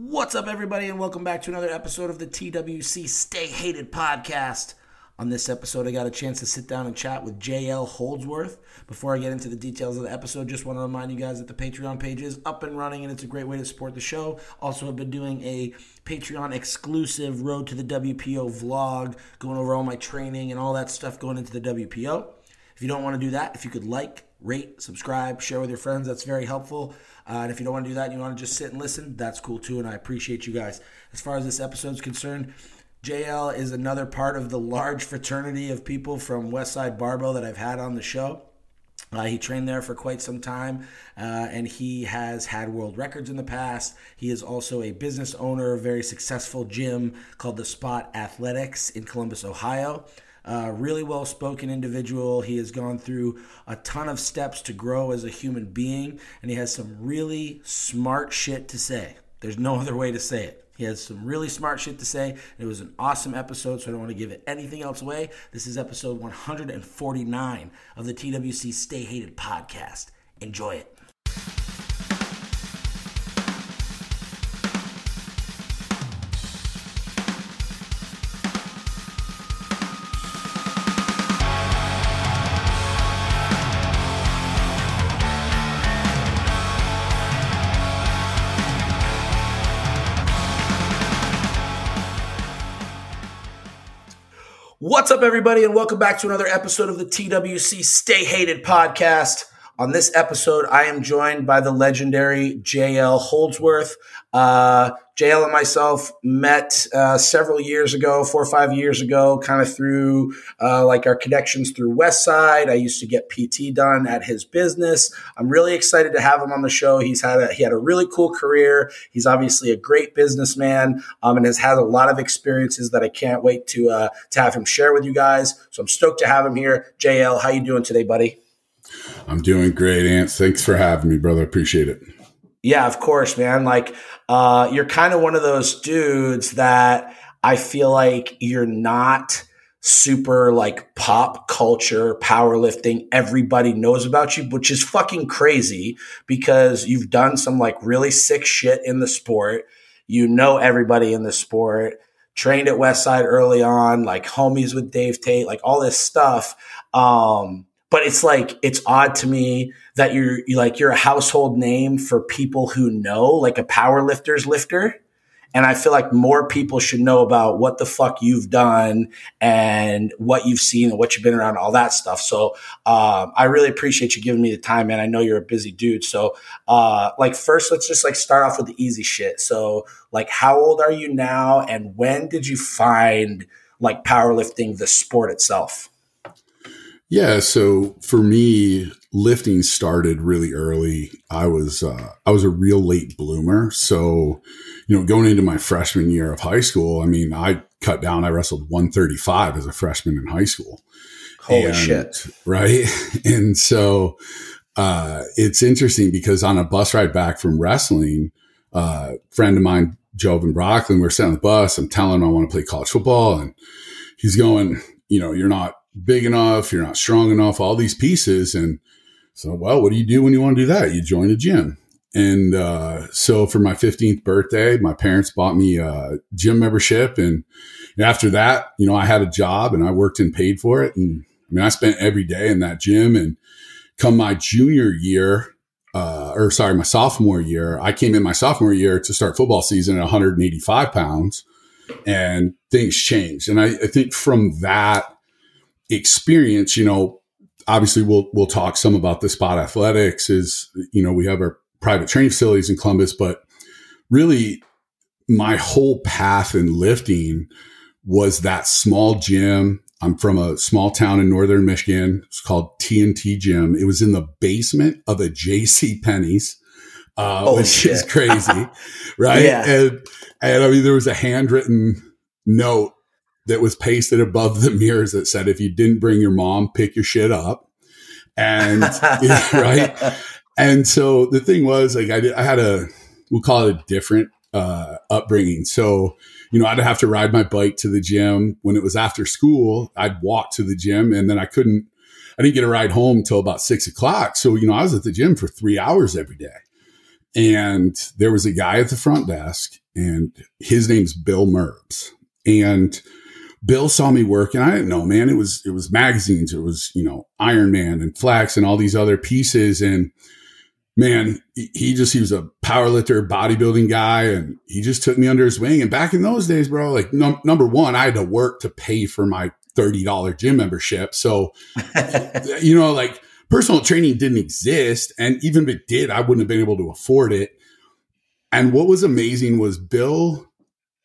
What's up, everybody, and welcome back to another episode of the TWC Stay Hated podcast. On this episode, I got a chance to sit down and chat with JL Holdsworth. Before I get into the details of the episode, just want to remind you guys that the Patreon page is up and running, and it's a great way to support the show. Also, I've been doing a Patreon exclusive Road to the WPO vlog, going over all my training and all that stuff going into the WPO. If you don't want to do that, if you could like, rate, subscribe, share with your friends, that's very helpful. Uh, and if you don't want to do that and you want to just sit and listen, that's cool too. And I appreciate you guys. As far as this episode is concerned, JL is another part of the large fraternity of people from Westside Barbell that I've had on the show. Uh, he trained there for quite some time, uh, and he has had world records in the past. He is also a business owner a very successful gym called The Spot Athletics in Columbus, Ohio. Uh, really well spoken individual. He has gone through a ton of steps to grow as a human being, and he has some really smart shit to say. There's no other way to say it. He has some really smart shit to say. It was an awesome episode, so I don't want to give it anything else away. This is episode 149 of the TWC Stay Hated podcast. Enjoy it. What's up, everybody, and welcome back to another episode of the TWC Stay Hated podcast. On this episode, I am joined by the legendary JL Holdsworth. Uh, JL and myself met uh, several years ago, four or five years ago, kind of through uh, like our connections through Westside. I used to get PT done at his business. I'm really excited to have him on the show. He's had a, he had a really cool career. He's obviously a great businessman um, and has had a lot of experiences that I can't wait to uh, to have him share with you guys. So I'm stoked to have him here. JL, how you doing today, buddy? I'm doing great, Ant. Thanks for having me, brother. Appreciate it. Yeah, of course, man. Like, uh, you're kind of one of those dudes that I feel like you're not super like pop culture powerlifting everybody knows about you which is fucking crazy because you've done some like really sick shit in the sport you know everybody in the sport trained at westside early on like homies with dave tate like all this stuff um but it's like it's odd to me that you're you like you're a household name for people who know like a power lifter's lifter. And i feel like more people should know about what the fuck you've done and what you've seen and what you've been around all that stuff. So um, i really appreciate you giving me the time man. I know you're a busy dude. So uh, like first let's just like start off with the easy shit. So like how old are you now and when did you find like powerlifting the sport itself yeah, so for me, lifting started really early. I was uh, I was a real late bloomer, so you know, going into my freshman year of high school, I mean, I cut down. I wrestled 135 as a freshman in high school. Holy and, shit! Right, and so uh, it's interesting because on a bus ride back from wrestling, uh, friend of mine, Joven Brocklin, we're sitting on the bus. I'm telling him I want to play college football, and he's going, you know, you're not big enough, you're not strong enough, all these pieces. And so, well, what do you do when you want to do that? You join a gym. And uh, so for my 15th birthday, my parents bought me a gym membership. And after that, you know, I had a job and I worked and paid for it. And I mean, I spent every day in that gym. And come my junior year, uh, or sorry, my sophomore year, I came in my sophomore year to start football season at 185 pounds and things changed. And I, I think from that, experience, you know, obviously we'll we'll talk some about the spot athletics is you know we have our private training facilities in Columbus, but really my whole path in lifting was that small gym. I'm from a small town in northern Michigan. It's called TNT Gym. It was in the basement of a JC Penney's. Uh, oh, which shit. is crazy, right? Yeah. And, and I mean, there was a handwritten note that was pasted above the mirrors that said, if you didn't bring your mom, pick your shit up. And right. And so the thing was like, I, did, I had a, we'll call it a different, uh, upbringing. So, you know, I'd have to ride my bike to the gym when it was after school. I'd walk to the gym and then I couldn't, I didn't get a ride home until about six o'clock. So, you know, I was at the gym for three hours every day. And there was a guy at the front desk, and his name's Bill Merbs. And Bill saw me work, and I didn't know, man. It was it was magazines, it was you know Iron Man and Flex and all these other pieces, and man, he just he was a power lifter, bodybuilding guy, and he just took me under his wing. And back in those days, bro, like num- number one, I had to work to pay for my thirty dollar gym membership, so you know, like personal training didn't exist, and even if it did, I wouldn't have been able to afford it. And what was amazing was Bill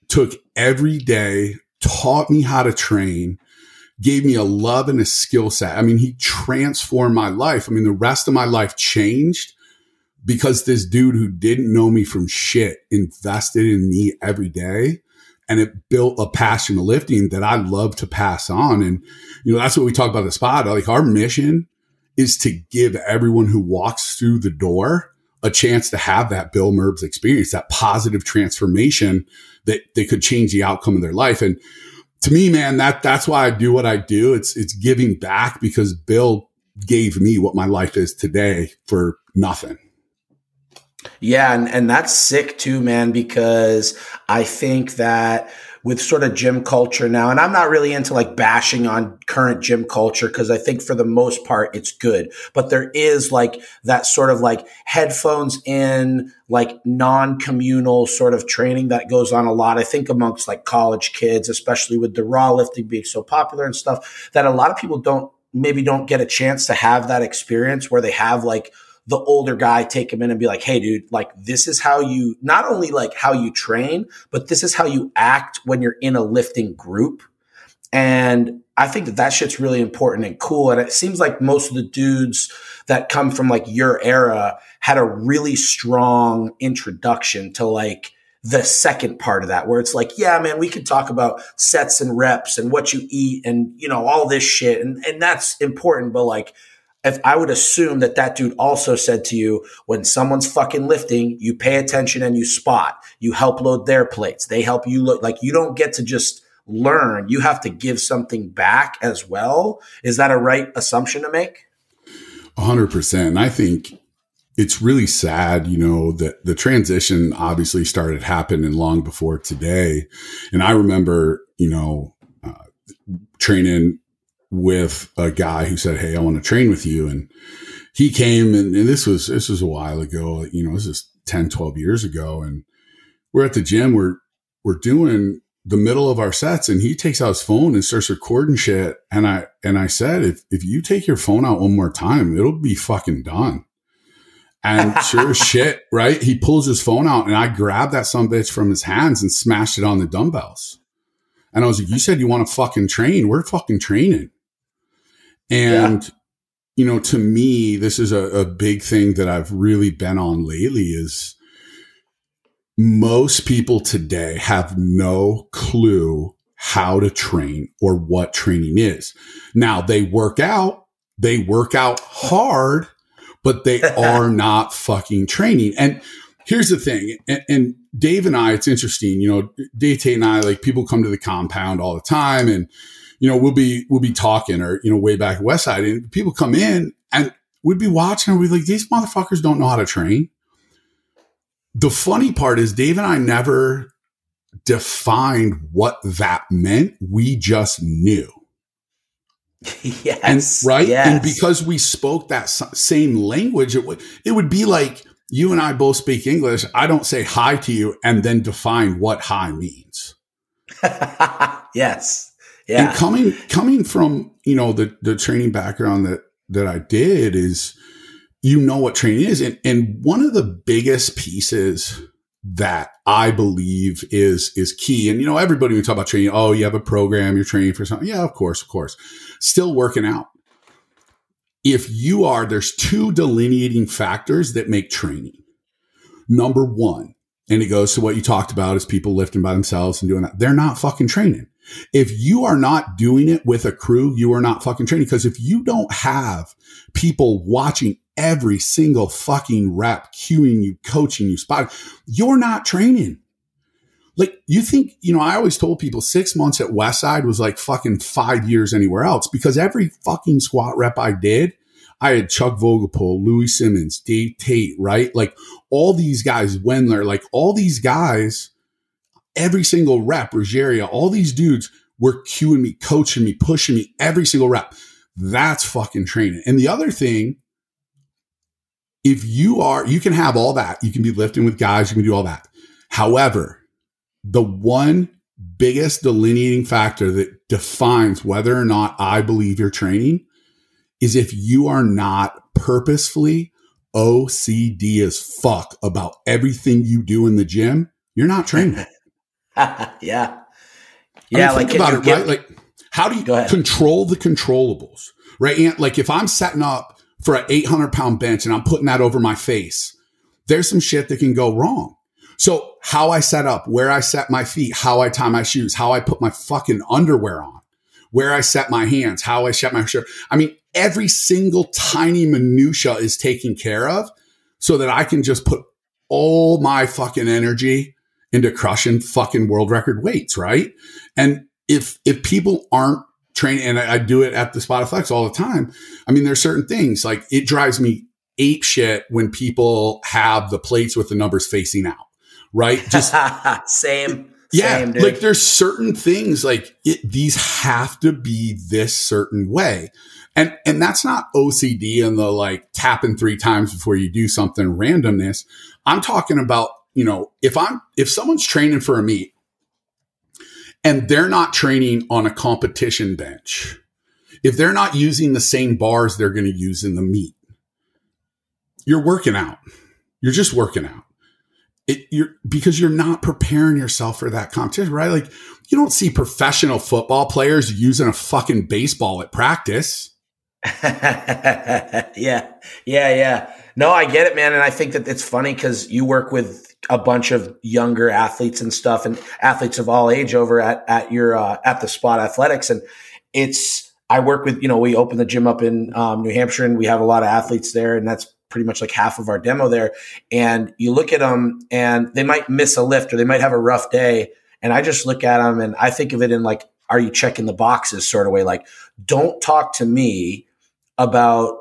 took every day taught me how to train, gave me a love and a skill set. I mean, he transformed my life. I mean, the rest of my life changed because this dude who didn't know me from shit invested in me every day. And it built a passion of lifting that I love to pass on. And, you know, that's what we talk about the spot. Like our mission is to give everyone who walks through the door a chance to have that Bill Merbs experience, that positive transformation that they could change the outcome of their life. And to me, man, that that's why I do what I do. It's it's giving back because Bill gave me what my life is today for nothing. Yeah, and, and that's sick too, man, because I think that with sort of gym culture now. And I'm not really into like bashing on current gym culture because I think for the most part it's good. But there is like that sort of like headphones in, like non communal sort of training that goes on a lot. I think amongst like college kids, especially with the raw lifting being so popular and stuff, that a lot of people don't maybe don't get a chance to have that experience where they have like the older guy take him in and be like, Hey, dude, like this is how you not only like how you train, but this is how you act when you're in a lifting group. And I think that that shit's really important and cool. And it seems like most of the dudes that come from like your era had a really strong introduction to like the second part of that, where it's like, yeah, man, we could talk about sets and reps and what you eat and, you know, all this shit. And, and that's important. But like, if I would assume that that dude also said to you, when someone's fucking lifting, you pay attention and you spot, you help load their plates. They help you look like you don't get to just learn. You have to give something back as well. Is that a right assumption to make? A hundred percent. I think it's really sad, you know, that the transition obviously started happening long before today. And I remember, you know, uh, training with a guy who said, Hey, I want to train with you. And he came and, and, this was, this was a while ago, you know, this is 10, 12 years ago. And we're at the gym. We're, we're doing the middle of our sets and he takes out his phone and starts recording shit. And I, and I said, if, if you take your phone out one more time, it'll be fucking done. And sure as shit, right? He pulls his phone out and I grabbed that some bitch from his hands and smashed it on the dumbbells. And I was like, you said you want to fucking train. We're fucking training. And, yeah. you know, to me, this is a, a big thing that I've really been on lately is most people today have no clue how to train or what training is. Now they work out, they work out hard, but they are not fucking training. And here's the thing, and, and, Dave and I, it's interesting, you know, Dave Tate and I, like people come to the compound all the time and you know, we'll be, we'll be talking or, you know, way back West Side and people come in and we'd be watching and we'd be like, these motherfuckers don't know how to train. The funny part is Dave and I never defined what that meant. We just knew. Yes. And, right. Yes. And because we spoke that same language, it would, it would be like you and I both speak English. I don't say hi to you and then define what hi means. yes. Yeah. And coming coming from, you know, the the training background that that I did is you know what training is. And and one of the biggest pieces that I believe is is key. And you know, everybody when we talk about training, oh, you have a program, you're training for something. Yeah, of course, of course. Still working out. If you are, there's two delineating factors that make training. Number one, and it goes to what you talked about is people lifting by themselves and doing that. They're not fucking training. If you are not doing it with a crew, you are not fucking training. Because if you don't have people watching every single fucking rep, cueing you, coaching you, spotting, you're not training. Like you think, you know, I always told people six months at Westside was like fucking five years anywhere else because every fucking squat rep I did, I had Chuck Vogelpohl, Louie Simmons, Dave Tate, right? Like all these guys, Wendler, like all these guys, every single rep, Ruggiero, all these dudes were cueing me, coaching me, pushing me every single rep. That's fucking training. And the other thing, if you are, you can have all that. You can be lifting with guys, you can do all that. However, the one biggest delineating factor that defines whether or not I believe you're training is if you are not purposefully OCD as fuck about everything you do in the gym, you're not training. Yeah. Yeah. I mean, like, think about it, get, right? Like, how do you control the controllables, right? And like, if I'm setting up for an 800 pound bench and I'm putting that over my face, there's some shit that can go wrong. So how I set up, where I set my feet, how I tie my shoes, how I put my fucking underwear on, where I set my hands, how I set my shirt. I mean, every single tiny minutia is taken care of so that I can just put all my fucking energy into crushing fucking world record weights, right? And if if people aren't training, and I, I do it at the Spot Flex all the time, I mean, there's certain things like it drives me ape shit when people have the plates with the numbers facing out right? Just same. Yeah, same, like there's certain things like it, these have to be this certain way. And and that's not OCD and the like tapping three times before you do something randomness. I'm talking about, you know, if I'm if someone's training for a meet and they're not training on a competition bench, if they're not using the same bars they're going to use in the meet, you're working out. You're just working out it, you're because you're not preparing yourself for that competition, right? Like you don't see professional football players using a fucking baseball at practice. yeah, yeah, yeah. No, I get it, man, and I think that it's funny because you work with a bunch of younger athletes and stuff, and athletes of all age over at at your uh, at the Spot Athletics, and it's I work with you know we open the gym up in um, New Hampshire, and we have a lot of athletes there, and that's pretty much like half of our demo there. And you look at them and they might miss a lift or they might have a rough day. And I just look at them and I think of it in like, are you checking the boxes sort of way? Like, don't talk to me about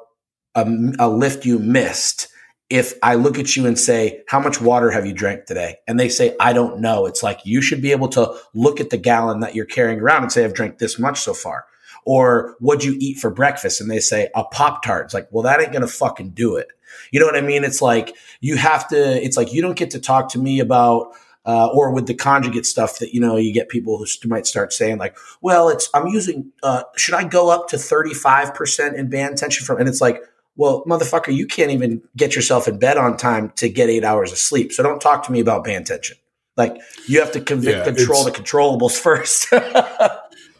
a, a lift you missed if I look at you and say, How much water have you drank today? And they say, I don't know. It's like you should be able to look at the gallon that you're carrying around and say, I've drank this much so far. Or what'd you eat for breakfast? And they say, A Pop Tart. It's like, Well, that ain't going to fucking do it. You know what I mean? It's like you have to, it's like you don't get to talk to me about, uh, or with the conjugate stuff that, you know, you get people who might start saying like, well, it's, I'm using, uh, should I go up to 35% in band tension from, and it's like, well, motherfucker, you can't even get yourself in bed on time to get eight hours of sleep. So don't talk to me about paying attention. Like you have to convict, yeah, control the controllables first.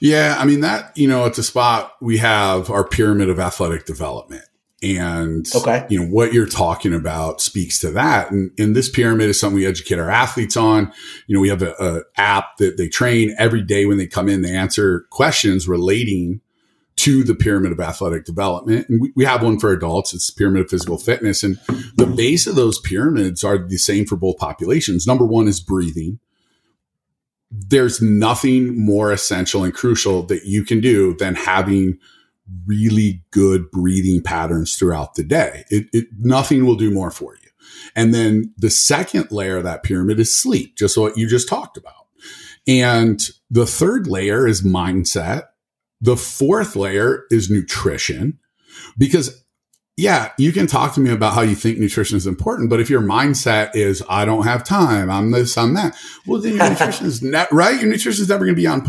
yeah. I mean, that, you know, at the spot we have our pyramid of athletic development and okay. you know what you're talking about speaks to that and, and this pyramid is something we educate our athletes on you know we have a, a, app that they train every day when they come in they answer questions relating to the pyramid of athletic development and we, we have one for adults it's the pyramid of physical fitness and the base of those pyramids are the same for both populations number one is breathing there's nothing more essential and crucial that you can do than having really good breathing patterns throughout the day. It, it, nothing will do more for you. And then the second layer of that pyramid is sleep, just what you just talked about. And the third layer is mindset. The fourth layer is nutrition because yeah, you can talk to me about how you think nutrition is important, but if your mindset is, I don't have time, I'm this, I'm that, well, then your nutrition is not right. Your nutrition is never going to be on.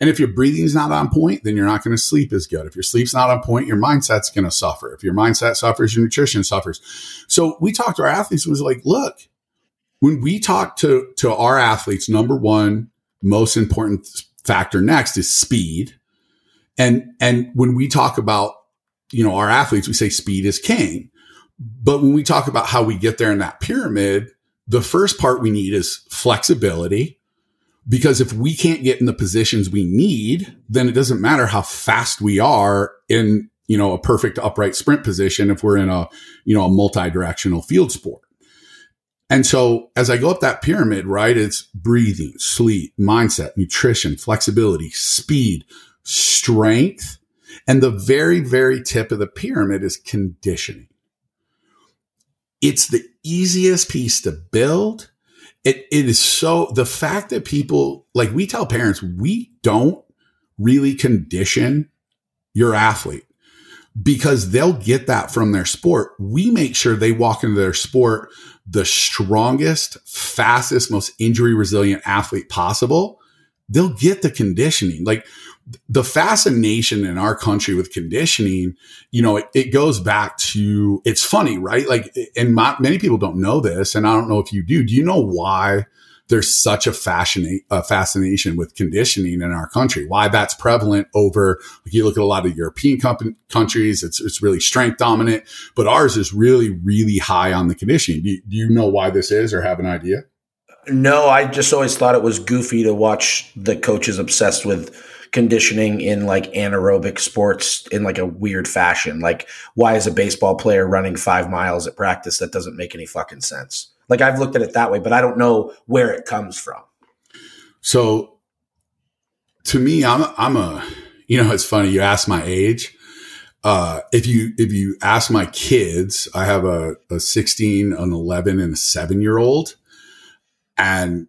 And if your breathing is not on point, then you're not going to sleep as good. If your sleep's not on point, your mindset's going to suffer. If your mindset suffers, your nutrition suffers. So we talked to our athletes and was like, look, when we talk to, to our athletes, number one, most important factor next is speed. And, and when we talk about you know, our athletes, we say speed is king. But when we talk about how we get there in that pyramid, the first part we need is flexibility. Because if we can't get in the positions we need, then it doesn't matter how fast we are in, you know, a perfect upright sprint position if we're in a, you know, a multi-directional field sport. And so as I go up that pyramid, right, it's breathing, sleep, mindset, nutrition, flexibility, speed, strength, And the very, very tip of the pyramid is conditioning. It's the easiest piece to build. It, it is so the fact that people like we tell parents we don't really condition your athlete because they'll get that from their sport. We make sure they walk into their sport the strongest, fastest, most injury resilient athlete possible. They'll get the conditioning. Like the fascination in our country with conditioning, you know, it, it goes back to, it's funny, right? Like, and my, many people don't know this, and I don't know if you do. Do you know why there's such a a fascination with conditioning in our country? Why that's prevalent over, like you look at a lot of European countries, it's, it's really strength dominant, but ours is really, really high on the conditioning. Do, do you know why this is or have an idea? No, I just always thought it was goofy to watch the coaches obsessed with conditioning in like anaerobic sports in like a weird fashion. Like, why is a baseball player running five miles at practice? That doesn't make any fucking sense. Like, I've looked at it that way, but I don't know where it comes from. So, to me, I'm I'm a, you know, it's funny. You ask my age. Uh, if you if you ask my kids, I have a, a 16, an 11, and a seven year old, and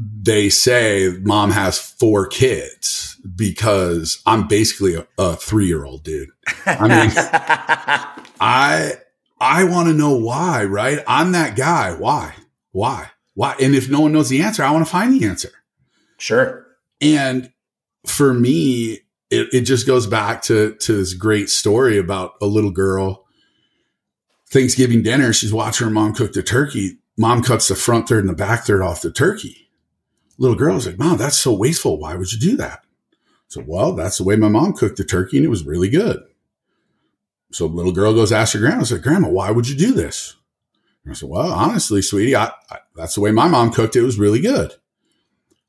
they say mom has four kids because I'm basically a, a three year old dude. I mean, I, I want to know why, right? I'm that guy. Why? Why? Why? And if no one knows the answer, I want to find the answer. Sure. And for me, it, it just goes back to, to this great story about a little girl. Thanksgiving dinner, she's watching her mom cook the turkey. Mom cuts the front third and the back third off the turkey little girl was like, Mom, that's so wasteful. Why would you do that? So, well, that's the way my mom cooked the turkey and it was really good. So little girl goes ask her grandma, I said, Grandma, why would you do this? And I said, Well, honestly, sweetie, I, I, that's the way my mom cooked it. It was really good.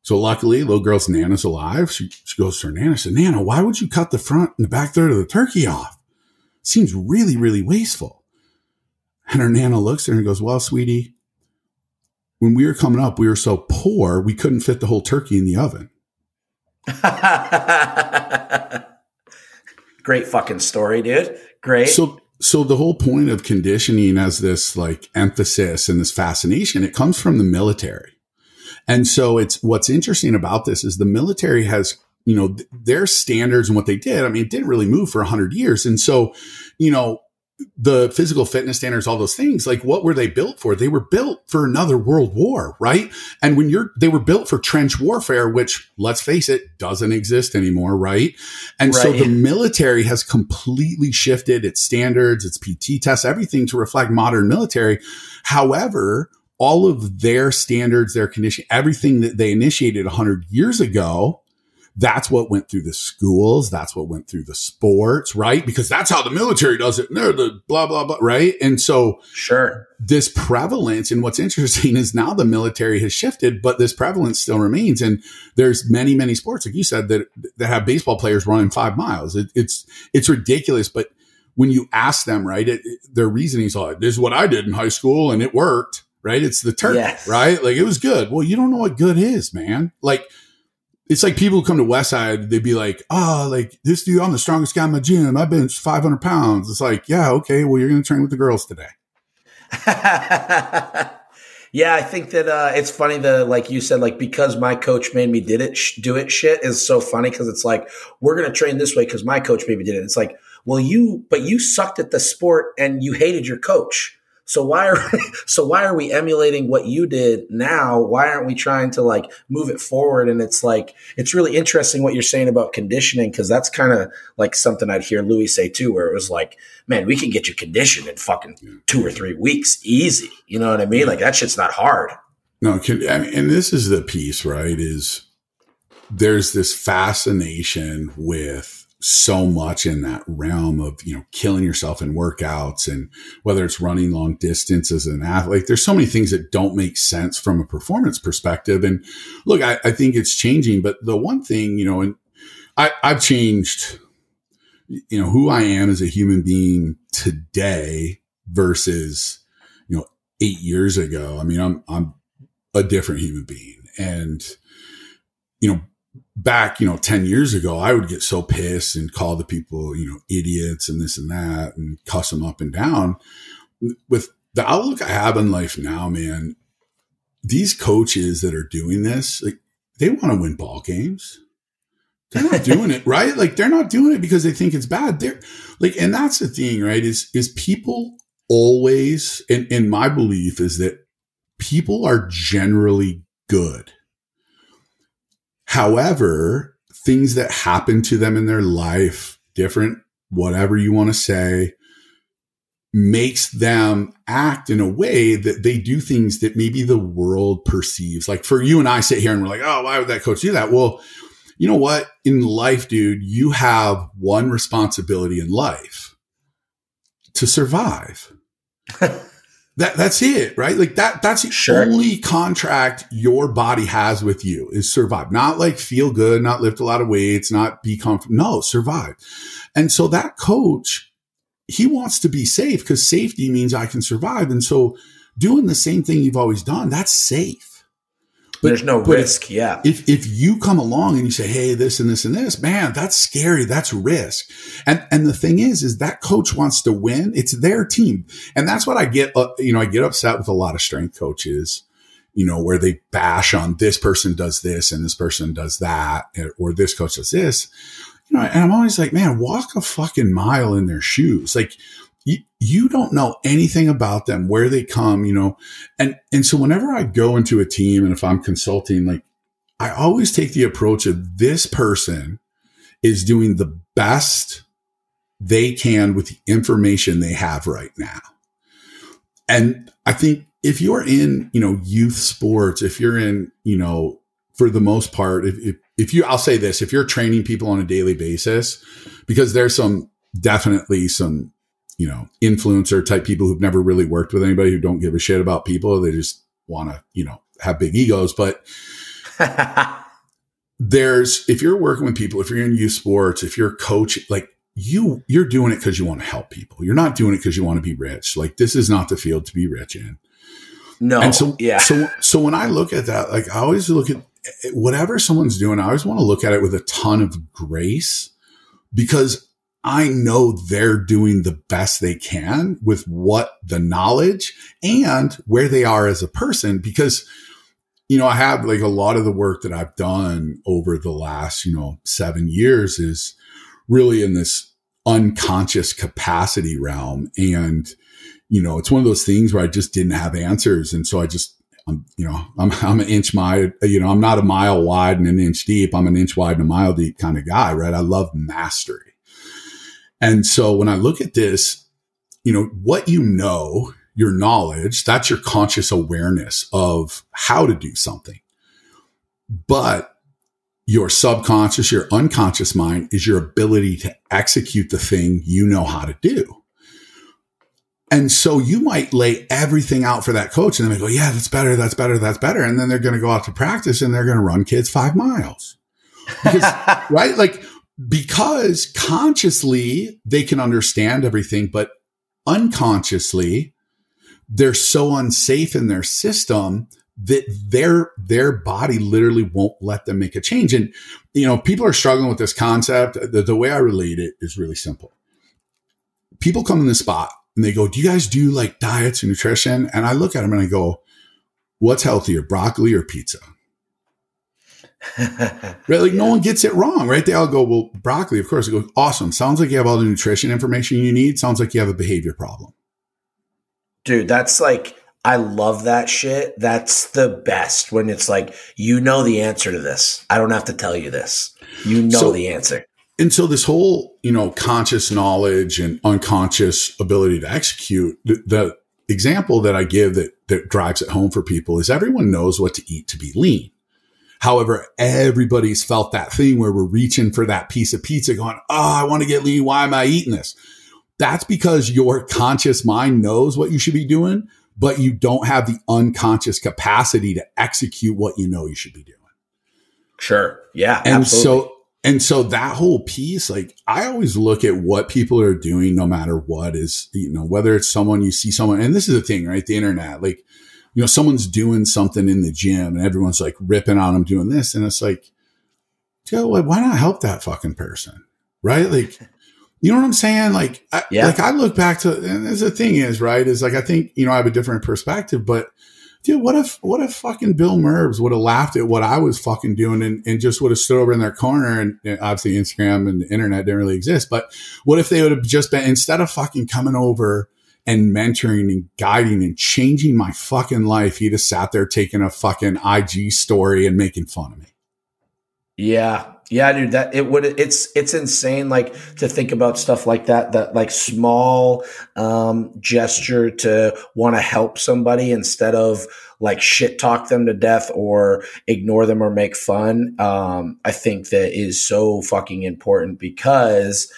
So luckily, little girl's Nana's alive. She, she goes to her Nana, said, Nana, why would you cut the front and the back third of the turkey off? Seems really, really wasteful. And her Nana looks at her and goes, Well, sweetie, when we were coming up, we were so poor, we couldn't fit the whole turkey in the oven. Great fucking story, dude. Great. So, so the whole point of conditioning as this like emphasis and this fascination, it comes from the military. And so it's what's interesting about this is the military has, you know, their standards and what they did. I mean, it didn't really move for a hundred years. And so, you know, the physical fitness standards, all those things, like what were they built for? They were built for another world war, right? And when you're, they were built for trench warfare, which let's face it, doesn't exist anymore, right? And right. so the military has completely shifted its standards, its PT tests, everything to reflect modern military. However, all of their standards, their condition, everything that they initiated 100 years ago that's what went through the schools. That's what went through the sports, right? Because that's how the military does it. And they're the blah, blah, blah, right? And so, sure. This prevalence, and what's interesting is now the military has shifted, but this prevalence still remains. And there's many, many sports, like you said, that, that have baseball players running five miles. It, it's, it's ridiculous. But when you ask them, right, it, it, their reasoning is like, this is what I did in high school and it worked, right? It's the turkey, yes. right? Like it was good. Well, you don't know what good is, man. Like, it's like people who come to Westside, they'd be like, oh, like this dude, I'm the strongest guy in my gym. I bench 500 pounds. It's like, yeah, okay, well, you're going to train with the girls today. yeah, I think that uh, it's funny that, like you said, like because my coach made me did it, sh- do it. Shit is so funny because it's like we're going to train this way because my coach made me did it. It's like, well, you, but you sucked at the sport and you hated your coach. So why are so why are we emulating what you did now? Why aren't we trying to like move it forward? And it's like it's really interesting what you're saying about conditioning because that's kind of like something I'd hear Louie say too, where it was like, man, we can get you conditioned in fucking two or three weeks, easy. You know what I mean? Like that shit's not hard. No, and this is the piece, right? Is there's this fascination with so much in that realm of, you know, killing yourself in workouts and whether it's running long distance as an athlete, there's so many things that don't make sense from a performance perspective. And look, I, I think it's changing, but the one thing, you know, and I, I've changed, you know, who I am as a human being today versus, you know, eight years ago. I mean, I'm, I'm a different human being and, you know, back, you know, 10 years ago, I would get so pissed and call the people, you know, idiots and this and that and cuss them up and down. With the outlook I have in life now, man, these coaches that are doing this, like they want to win ball games. They're not doing it, right? Like they're not doing it because they think it's bad. They're like, and that's the thing, right? Is, is people always, and, and my belief is that people are generally good. However, things that happen to them in their life, different, whatever you want to say, makes them act in a way that they do things that maybe the world perceives. Like for you and I sit here and we're like, oh, why would that coach do that? Well, you know what? In life, dude, you have one responsibility in life to survive. that that's it, right? Like that that's the sure. only contract your body has with you is survive. Not like feel good, not lift a lot of weights, not be comfortable. No, survive. And so that coach he wants to be safe because safety means I can survive. And so doing the same thing you've always done, that's safe. But, There's no risk. Yeah. If, if you come along and you say, Hey, this and this and this, man, that's scary. That's risk. And, and the thing is, is that coach wants to win. It's their team. And that's what I get, uh, you know, I get upset with a lot of strength coaches, you know, where they bash on this person does this and this person does that, or this coach does this you know, and I'm always like, man, walk a fucking mile in their shoes. Like you, you don't know anything about them, where they come, you know, and, and so whenever I go into a team and if I'm consulting, like I always take the approach of this person is doing the best they can with the information they have right now. And I think if you're in, you know, youth sports, if you're in, you know, for the most part, if, if, if you, I'll say this, if you're training people on a daily basis, because there's some definitely some, you know, influencer type people who've never really worked with anybody who don't give a shit about people. They just want to, you know, have big egos. But there's, if you're working with people, if you're in youth sports, if you're a coach, like you, you're doing it because you want to help people. You're not doing it because you want to be rich. Like this is not the field to be rich in. No. And so, yeah. So, so when I look at that, like I always look at eh, eh, whatever someone's doing, I always want to look at it with a ton of grace because I know they're doing the best they can with what the knowledge and where they are as a person. Because, you know, I have like a lot of the work that I've done over the last, you know, seven years is really in this unconscious capacity realm. And, you know, it's one of those things where I just didn't have answers. And so I just I'm, you know, I'm, I'm an inch wide, you know, I'm not a mile wide and an inch deep. I'm an inch wide and a mile deep kind of guy, right? I love mastery. And so when I look at this, you know, what you know, your knowledge, that's your conscious awareness of how to do something. But your subconscious, your unconscious mind is your ability to execute the thing you know how to do. And so you might lay everything out for that coach and then they go, yeah, that's better. That's better. That's better. And then they're going to go out to practice and they're going to run kids five miles. Because, right? Like, because consciously they can understand everything, but unconsciously they're so unsafe in their system that their their body literally won't let them make a change. And you know, people are struggling with this concept. The, the way I relate it is really simple. People come in the spot and they go, Do you guys do like diets and nutrition? And I look at them and I go, What's healthier, broccoli or pizza? Right? Like yeah. no one gets it wrong, right? They all go, Well, broccoli, of course. It goes, Awesome. Sounds like you have all the nutrition information you need. Sounds like you have a behavior problem. Dude, that's like, I love that shit. That's the best when it's like, you know the answer to this. I don't have to tell you this. You know so, the answer and so this whole you know conscious knowledge and unconscious ability to execute the, the, example that i give that that drives it home for people is everyone knows what to eat to be lean however everybody's felt that thing where we're reaching for that piece of pizza going oh i want to get lean why am i eating this that's because your conscious mind knows what you should be doing but you don't have the unconscious capacity to execute what you know you should be doing sure yeah and absolutely. so and so that whole piece, like I always look at what people are doing, no matter what is, you know, whether it's someone you see someone, and this is the thing, right? The internet, like, you know, someone's doing something in the gym and everyone's like ripping on them doing this. And it's like, like, why not help that fucking person? Right? Like, you know what I'm saying? Like, I, Yeah. like I look back to, and the thing is, right, is like, I think, you know, I have a different perspective, but dude, what if, what if fucking Bill Merbs would have laughed at what I was fucking doing and, and just would have stood over in their corner and, and obviously Instagram and the internet didn't really exist, but what if they would have just been, instead of fucking coming over and mentoring and guiding and changing my fucking life, he just sat there taking a fucking IG story and making fun of me. Yeah. Yeah, dude, that it would it's it's insane like to think about stuff like that that like small um gesture to want to help somebody instead of like shit talk them to death or ignore them or make fun. Um I think that is so fucking important because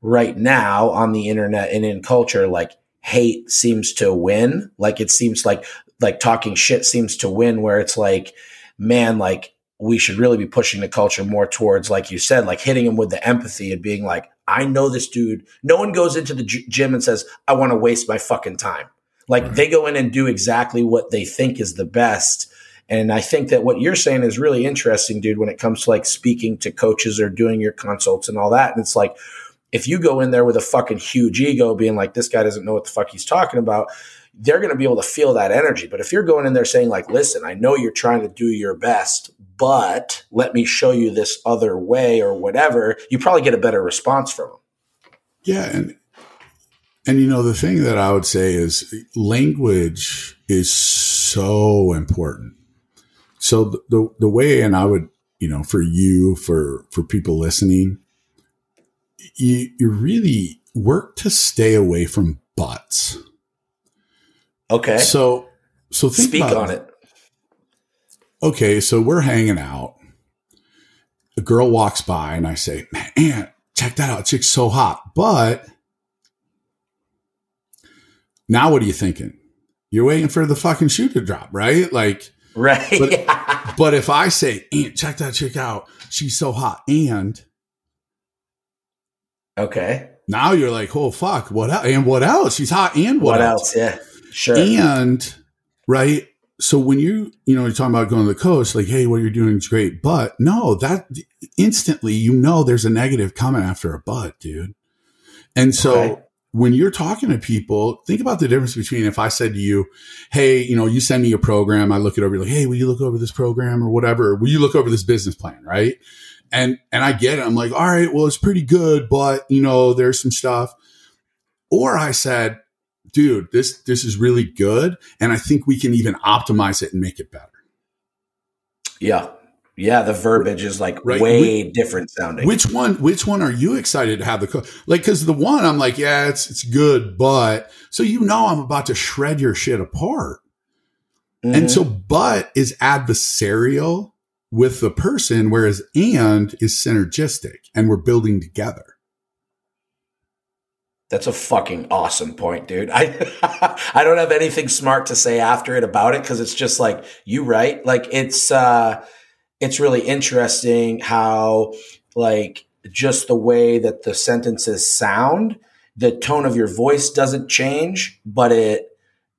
right now on the internet and in culture like hate seems to win. Like it seems like like talking shit seems to win where it's like man like we should really be pushing the culture more towards, like you said, like hitting him with the empathy and being like, I know this dude. No one goes into the gym and says, I want to waste my fucking time. Like Right. they go in and do exactly what they think is the best. And I think that what you're saying is really interesting, dude, when it comes to like speaking to coaches or doing your consults and all that. And it's like, if you go in there with a fucking huge ego being like, this guy doesn't know what the fuck he's talking about, they're going to be able to feel that energy. But if you're going in there saying, like, listen, I know you're trying to do your best, but let me show you this other way or whatever, you probably get a better response from them. Yeah, and and you know the thing that I would say is language is so important. So the the, the way, and I would you know for you for for people listening, you you really work to stay away from butts. Okay. So so think Speak about on it. okay, so we're hanging out. A girl walks by and I say, man, Ant, check that out. Chick's so hot. But now what are you thinking? You're waiting for the fucking shoe to drop, right? Like, Right. But- but if I say, Ant, check that chick out. She's so hot. And Okay. now you're like, oh, fuck. What else? And what else? She's hot. And what, What, else? else? Yeah. Sure. And right. So when you, you know, you're talking about going to the coast, like, hey, what you're doing is great. But no, that instantly, you know, there's a negative coming after a but, dude. And so Okay. When you're talking to people, think about the difference between if I said to you, hey, you know, you send me a program, I look it over, you're like, hey, will you look over this program or whatever? Will you look over this business plan? Right. And, and I get it. I'm like, all right, well, it's pretty good, but you know, there's some stuff. Or I said, dude, this, this is really good. And I think we can even optimize it and make it better. yeah. Yeah. The verbiage is like Right. way different sounding. Which one? Which one are you excited to have the co- like? Because the one I'm like, yeah, it's it's good, but so you know I'm about to shred your shit apart, Mhm. and so but is adversarial with the person, whereas and is synergistic, and we're building together. That's a fucking awesome point, dude. I I don't have anything smart to say after it about it because it's just like you right. Like it's uh it's really interesting how like just the way that the sentences sound, the tone of your voice doesn't change, but it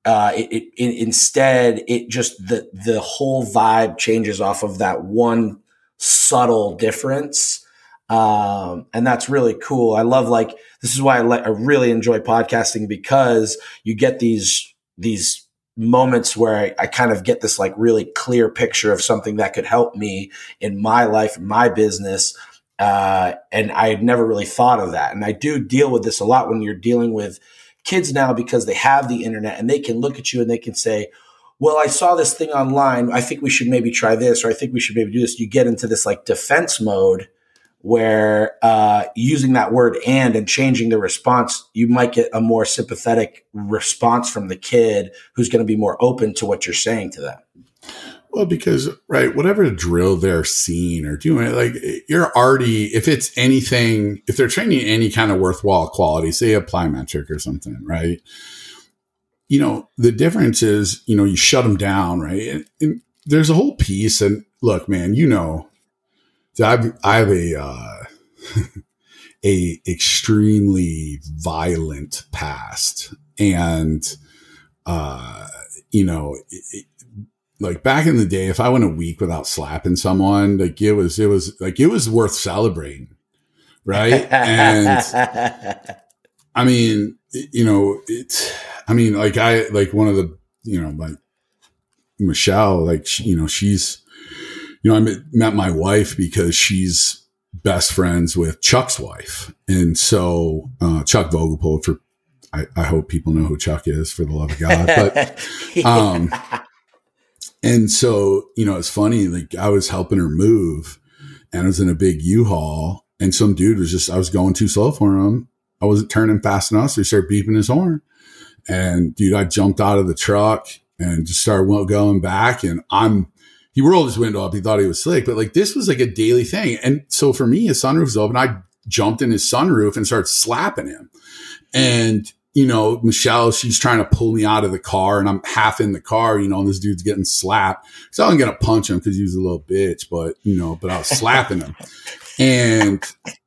uh it, it, it instead it just the the whole vibe changes off of that one subtle difference. Um, and that's really cool. I love like this is why I, like I really enjoy podcasting because you get these these moments where I, I kind of get this like really clear picture of something that could help me in my life, my business. Uh, and I had never really thought of that. And I do deal with this a lot when you're dealing with kids now because they have the internet and they can look at you and they can say, well, I saw this thing online. I think we should maybe try this, or I think we should maybe do this. You get into this like defense mode where uh, using that word and and changing the response, you might get a more sympathetic response from the kid who's going to be more open to what you're saying to them. Well, because right, whatever drill they're seeing or doing, like you're already, if it's anything, if they're training any kind of worthwhile quality, say a plyometric or something, right? You know, the difference is, you know, you shut them down, right? And, and there's a whole piece. And look, man, you know, I've, I have a, uh, a extremely violent past and, uh, you know, it, like back in the day, if I went a week without slapping someone, like it was, it was like it was worth celebrating, right? and I mean, you know, it's. I mean, like I like one of the, you know, like Michelle, like she, you know, she's, you know, I met, met my wife because she's best friends with Chuck's wife, and so uh, Chuck Vogelpohl for. I, I hope people know who Chuck is for the love of God, but um, and so, you know, it's funny, like I was helping her move and I was in a big U-Haul and some dude was just, I was going too slow for him. I wasn't turning fast enough. So he started beeping his horn. And dude, I jumped out of the truck and just started going back. And I'm, he rolled his window up. He thought he was slick, but like this was like a daily thing. And so for me, his sunroof was open. I jumped in his sunroof and started slapping him. And you know, Michelle, she's trying to pull me out of the car and I'm half in the car, you know, and this dude's getting slapped. So I'm going to punch him because he's a little bitch, but, you know, but I was slapping him. And,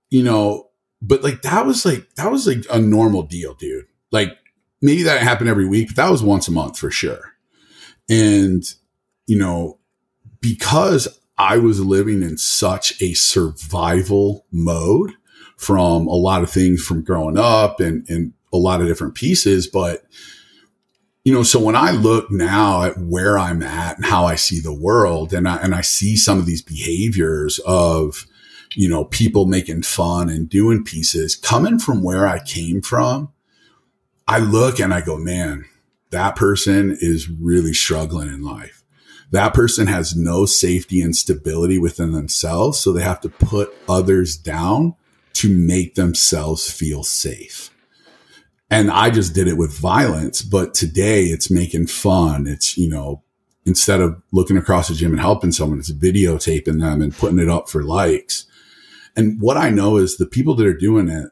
you know, but like that was like, that was like a normal deal, dude. Like maybe that happened every week, but that was once a month for sure. And, you know, because I was living in such a survival mode from a lot of things from growing up and, and a lot of different pieces, but you know, so when I look now at where I'm at and how I see the world and I, and I see some of these behaviors of, you know, people making fun and doing pieces coming from where I came from, I look and I go, man, that person is really struggling in life. That person has no safety and stability within themselves. So they have to put others down to make themselves feel safe. And I just did it with violence. But today it's making fun. It's, you know, instead of looking across the gym and helping someone, it's videotaping them and putting it up for likes. And what I know is the people that are doing it,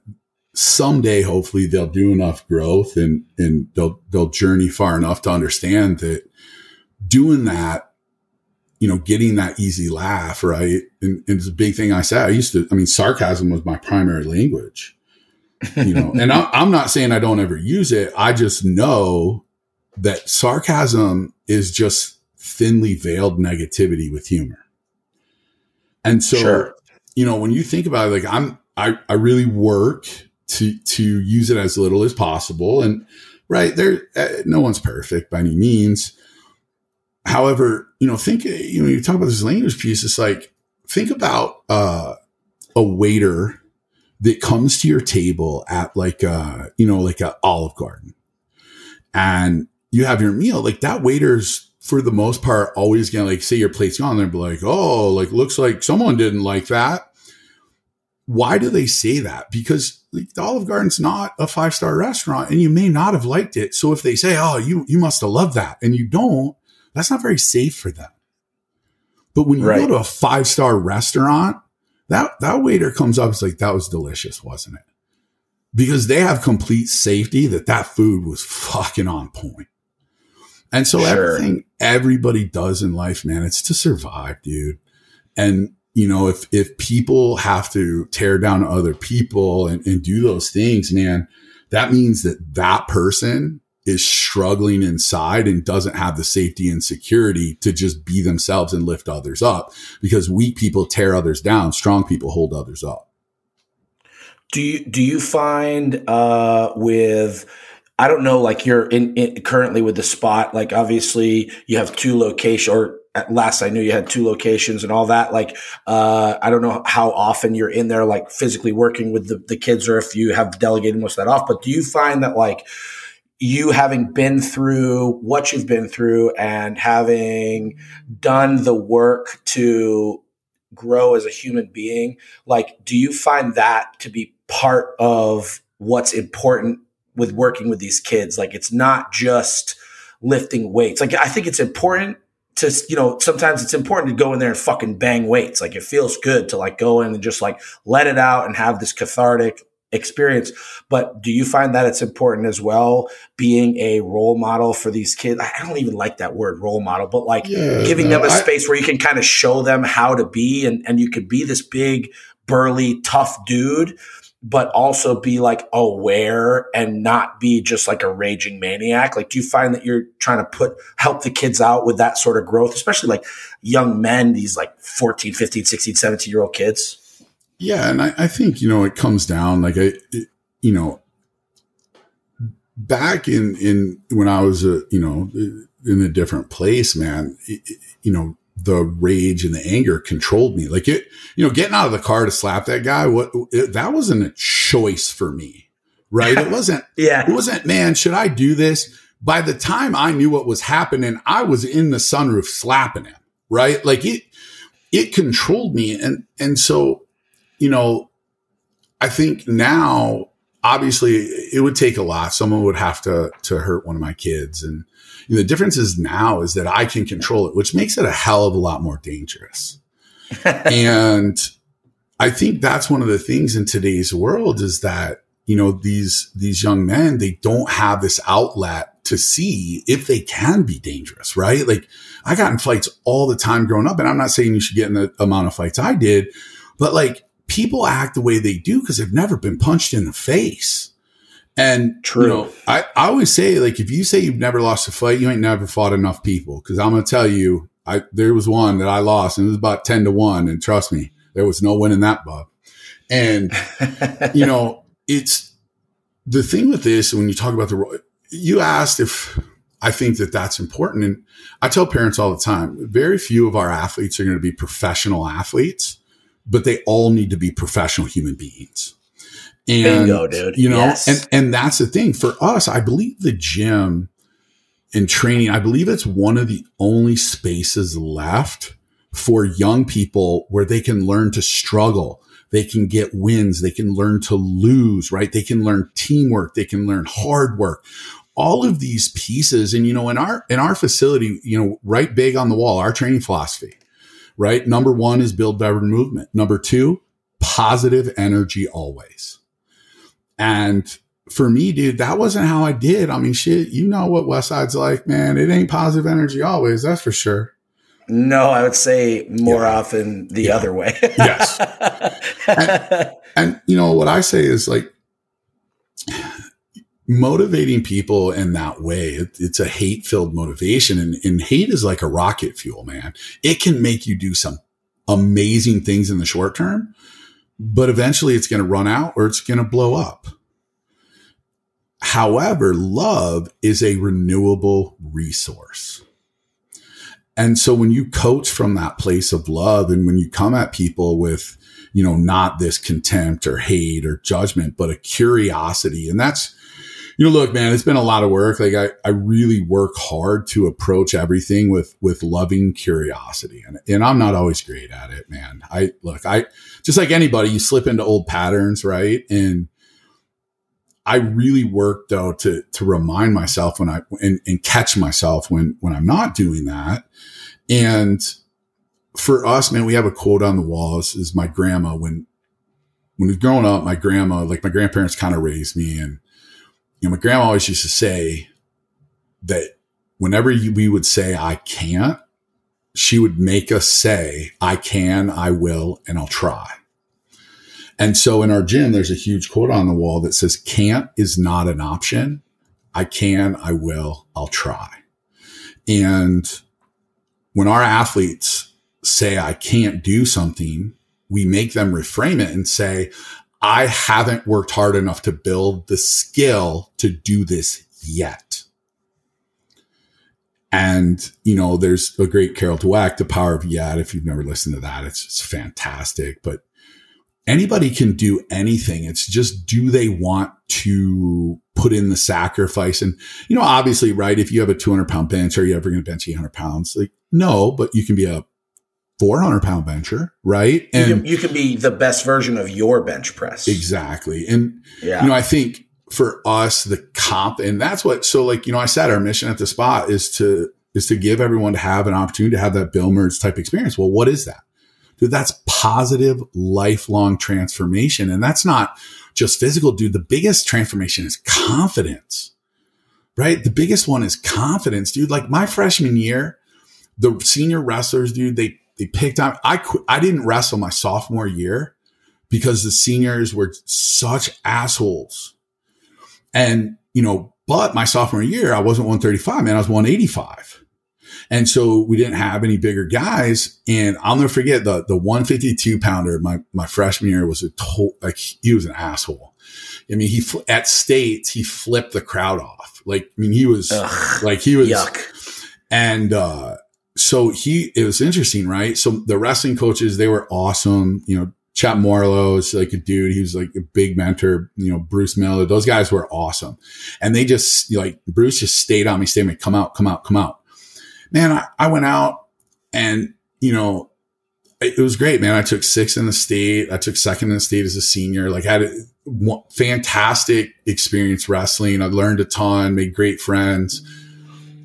someday, hopefully they'll do enough growth and, and they'll, they'll journey far enough to understand that doing that, you know, getting that easy laugh, right? And, and it's a big thing I said. I used to, I mean, sarcasm was my primary language you know, and I, I'm not saying I don't ever use it. I just know that sarcasm is just thinly veiled negativity with humor. And so, sure. you know, when you think about it, like I'm, I, I really work to, to use it as little as possible. And right there, uh, no one's perfect by any means. However, you know, think, you know, you talk about this language piece. It's like, think about, uh, a waiter that comes to your table at like a, you know, like a Olive Garden and you have your meal, like that waiter's for the most part always gonna like say your plate's gone. They're like, oh, like looks like someone didn't like that. Why do they say that? Because like, the Olive Garden's not a five star restaurant, and you may not have liked it. So if they say, "Oh, you you must have loved that," and you don't, that's not very safe for them. But when you right. go to a five star restaurant, that, that waiter comes up, it's like, that was delicious, wasn't it? Because they have complete safety that that food was fucking on point. And so sure. everything everybody does in life, man, it's to survive, dude. And you know, if if people have to tear down other people and, and do those things, man, that means that that person is struggling inside and doesn't have the safety and security to just be themselves and lift others up because weak people tear others down strong people hold others up do you do you find uh with I don't know, like you're in, in, currently with the spot. Like obviously you have two locations, or at last I knew you had two locations and all that. Like uh, I don't know how often you're in there, like physically working with the, the kids, or if you have delegated most of that off. But do you find that like you having been through what you've been through and having done the work to grow as a human being, like, do you find that to be part of what's important with working with these kids? Like, it's not just lifting weights. Like, I think it's important to, you know, sometimes it's important to go in there and fucking bang weights. Like, it feels good to like go in and just like let it out and have this cathartic experience. But do you find that it's important as well, being a role model for these kids? I don't even like that word role model, but like yeah, giving no, them a I, space where you can kind of show them how to be and, and you could be this big, burly, tough dude. but also be like aware and not be just like a raging maniac? Like, do you find that you're trying to put, help the kids out with that sort of growth, especially like young men, these like 14, 15, 16, 17 year old kids? Yeah. And I, I think, you know, it comes down like, I, it, you know, back in, in when I was a, you know, in a different place, man, it, you know, the rage and the anger controlled me. Like it, you know, getting out of the car to slap that guy, what it, that wasn't a choice for me, right? It wasn't, yeah, it wasn't, man, should I do this? By the time I knew what was happening, I was in the sunroof slapping him, right? Like it, it controlled me. And, and so, you know, I think now, obviously it would take a lot. Someone would have to, to hurt one of my kids and, you know, the difference is now is that I can control it, which makes it a hell of a lot more dangerous. and I think that's one of the things in today's world is that, you know, these, these young men, they don't have this outlet to see if they can be dangerous, right? Like I got in fights all the time growing up and I'm not saying you should get in the amount of fights I did, but like people act the way they do because they've never been punched in the face. And True. you know, I, I always say like if you say you've never lost a fight, you ain't never fought enough people. Cause I'm gonna tell you, I there was one that I lost and it was about ten to one, and trust me, there was no winning that bub. And you know, it's the thing with this when you talk about the you asked if I think that that's important, and I tell parents all the time, very few of our athletes are going to be professional athletes, but they all need to be professional human beings. And, Bingo, dude. you know, Yes. and, and that's the thing for us. I believe the gym and training, I believe it's one of the only spaces left for young people where they can learn to struggle. They can get wins. They can learn to lose, right? They can learn teamwork. They can learn hard work. All of these pieces. And, you know, in our, in our facility, you know, right big on the wall, our training philosophy, right? Number one is build better movement. Number two, positive energy always. And for me, dude, that wasn't how I did. I mean, shit, you know what West Side's like, man. It ain't positive energy always, that's for sure. no, I would say more Yeah. often the Yeah. other way. Yes. And you know what I say is like motivating people in that way. It, it's a hate filled motivation, and, and hate is like a rocket fuel, man. It can make you do some amazing things in the short term, but eventually it's going to run out or it's going to blow up. However, love is a renewable resource. And so when you coach from that place of love and when you come at people with, you know, not this contempt or hate or judgment, but a curiosity. And that's, you know, look, man, it's been a lot of work. Like I, I really work hard to approach everything with, with loving curiosity. And, and I'm not always great at it, man. I look, I just like anybody, you slip into old patterns, right? And I really work though to, to remind myself when I, and, and catch myself when, when I'm not doing that. And for us, man, we have a quote on the walls is my grandma when, when we growing up, my grandma, like my grandparents kind of raised me and, know, my grandma always used to say that whenever we would say, I can't, she would make us say, I can, I will, and I'll try. And so in our gym, there's a huge quote on the wall that says, can't is not an option. I can, I will, I'll try. And when our athletes say, I can't do something, we make them reframe it and say, I haven't worked hard enough to build the skill to do this yet. And, you know, there's a great Carol Dweck, The Power of Yet. If you've never listened to that, it's, it's fantastic. But anybody can do anything. It's just, do they want to put in the sacrifice? And, you know, obviously, right. If you have a 200 pound bench, are you ever going to bench 800 pounds? Like, no, but you can be a 400 pound bencher, right? You And can, you can be the best version of your bench press. exactly. And, Yeah. you know, I think for us, the comp, and that's what, so like, you know, I said our mission at the spot is to, is to give everyone to have an opportunity to have that Bill Mertz type experience. Well, what is that? Dude, that's positive lifelong transformation. And that's not just physical, dude. The biggest transformation is confidence, right? The biggest one is confidence, dude. Like my freshman year, the senior wrestlers, dude, they, they picked on, I quit, I didn't wrestle my sophomore year because the seniors were such assholes. And, you know, but my sophomore year, I wasn't 135, man. I was 185. And so we didn't have any bigger guys. And I'll never forget the, the 152 pounder, my, my freshman year was a total, like he was an asshole. I mean, he, at states, he flipped the crowd off. Like, I mean, he was Ugh, like, he was, yuck. and, uh, so he, it was interesting, right? So the wrestling coaches, they were awesome. You know, Chet Morlow is like a dude. He was like a big mentor. You know, Bruce Miller. Those guys were awesome, and they just like Bruce just stayed on me, stayed on me, come out, come out, come out man, I, I went out and, you know, it, it, was great, man. I took six in the state. I took second in the state as a senior. Like had a fantastic experience wrestling. I learned a ton, made great friends.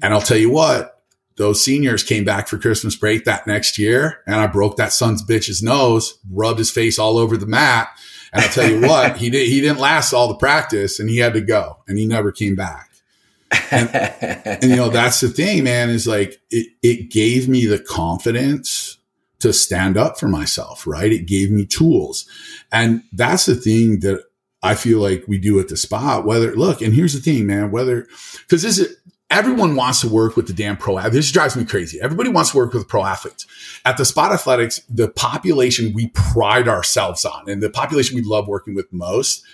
And I'll tell you what, those seniors came back for Christmas break that next year and I broke that son's bitch's nose, rubbed his face all over the mat. And I'll tell you what, he did, he didn't last all the practice and he had to go and he never came back and, and, you know, that's the thing, man, is like it, it gave me the confidence to stand up for myself, right? It gave me tools. And that's the thing that I feel like we do at the spot. Whether, look, and here's the thing, man, whether, cause this is, everyone wants to work with the damn pro. Athletes. This drives me crazy. Everybody wants to work with pro athletes. At the Spot Athletics, the population we pride ourselves on and the population we love working with most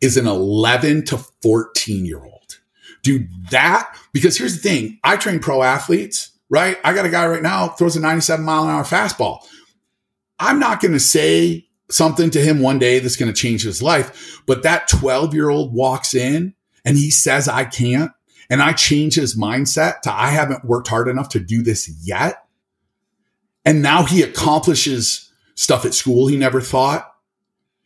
is an 11 to 14 year old do that because here's the thing I train pro athletes, right? I got a guy right now throws a 97 mile an hour fastball. I'm not going to say something to him one day that's going to change his life, but that 12 year old walks in and he says, I can't. And I change his mindset to I haven't worked hard enough to do this yet. And now he accomplishes stuff at school he never thought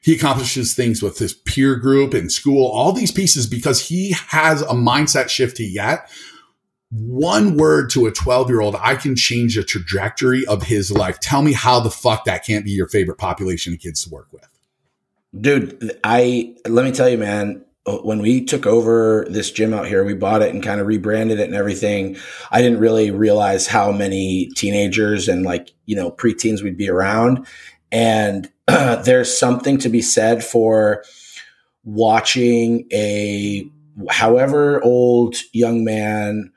he accomplishes things with his peer group and school, all these pieces because he has a mindset shift he yet. One word to a 12 year old, I can change the trajectory of his life. Tell me how the fuck that can't be your favorite population of kids to work with. Dude, I, let me tell you, man, Uh, when we took over this gym out here, we bought it and kind of rebranded it and everything. I didn't really realize how many teenagers and like, you know, preteens we'd be around. And there's something to be said for watching a however old young man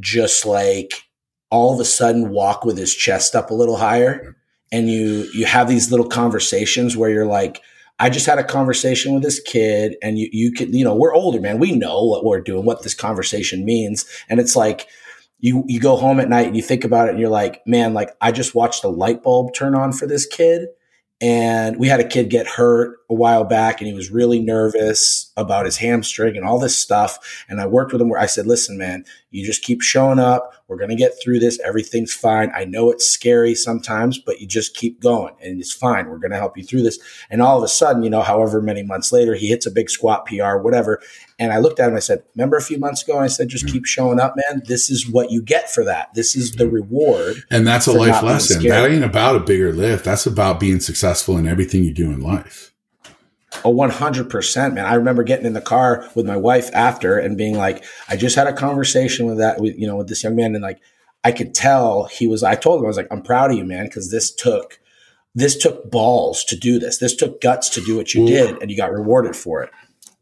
just like all of a sudden walk with his chest up a little higher and you you have these little conversations where you're like I just had a conversation with this kid and you you could you know we're older man. We know what we're doing what this conversation means. And it's like you you go home at night and you think about it and you're like man like I just watched a light bulb turn on for this kid. And we had a kid get hurt a while back and he was really nervous about his hamstring and all this stuff. And I worked with him where I said, listen, man, you just keep showing up. We're going to get through this. Everything's fine. I know it's scary sometimes, but you just keep going and it's fine. We're going to help you through this. And all of a sudden, you know, however many months later, he hits a big squat PR, whatever. And I looked at him, I said, remember a few months ago? I said, just mm-hmm. keep showing up, man. This is what you get for that. This is the mm-hmm. reward. And that's a life lesson. That ain't about a bigger lift. That's about being successful in everything you do in life. Oh, 100%, man. I remember getting in the car with my wife after and being like, I just had a conversation with that, with, you know, with this young man. And like, I could tell he was, I told him, I was like, I'm proud of you, man, because this took, this took balls to do this. This took guts to do what you did and you got rewarded for it.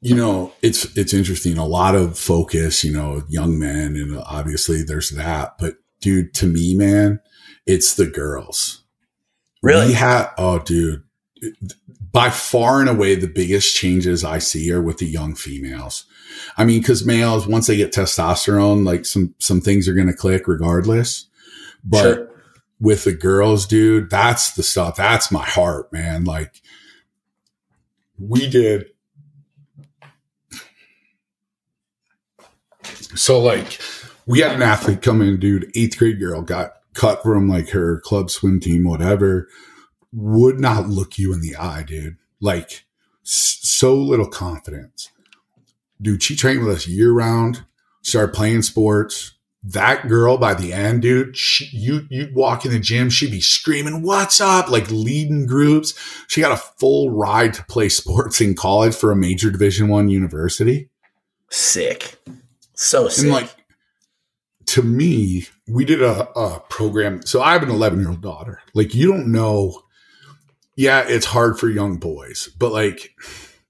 You know, it's, it's interesting. A lot of focus, you know, young men and obviously there's that, but dude, to me, man, it's the girls. Really? We oh, dude, by far and away the biggest changes I see are with the young females. I mean, because males once they get testosterone, like some some things are going to click regardless. But sure. with the girls, dude, that's the stuff. That's my heart, man. Like we did. So like we had an athlete come in, dude, eighth grade girl got cut from like her club swim team, whatever would not look you in the eye, dude. Like so little confidence. Dude, she trained with us year round, started playing sports. That girl by the end, dude, she, you, you'd walk in the gym, she'd be screaming, what's up? Like leading groups. She got a full ride to play sports in college for a major division one university. Sick. So sick. And like, to me, we did a, a program. So I have an 11 year old daughter. Like, you don't know yeah, it's hard for young boys, but like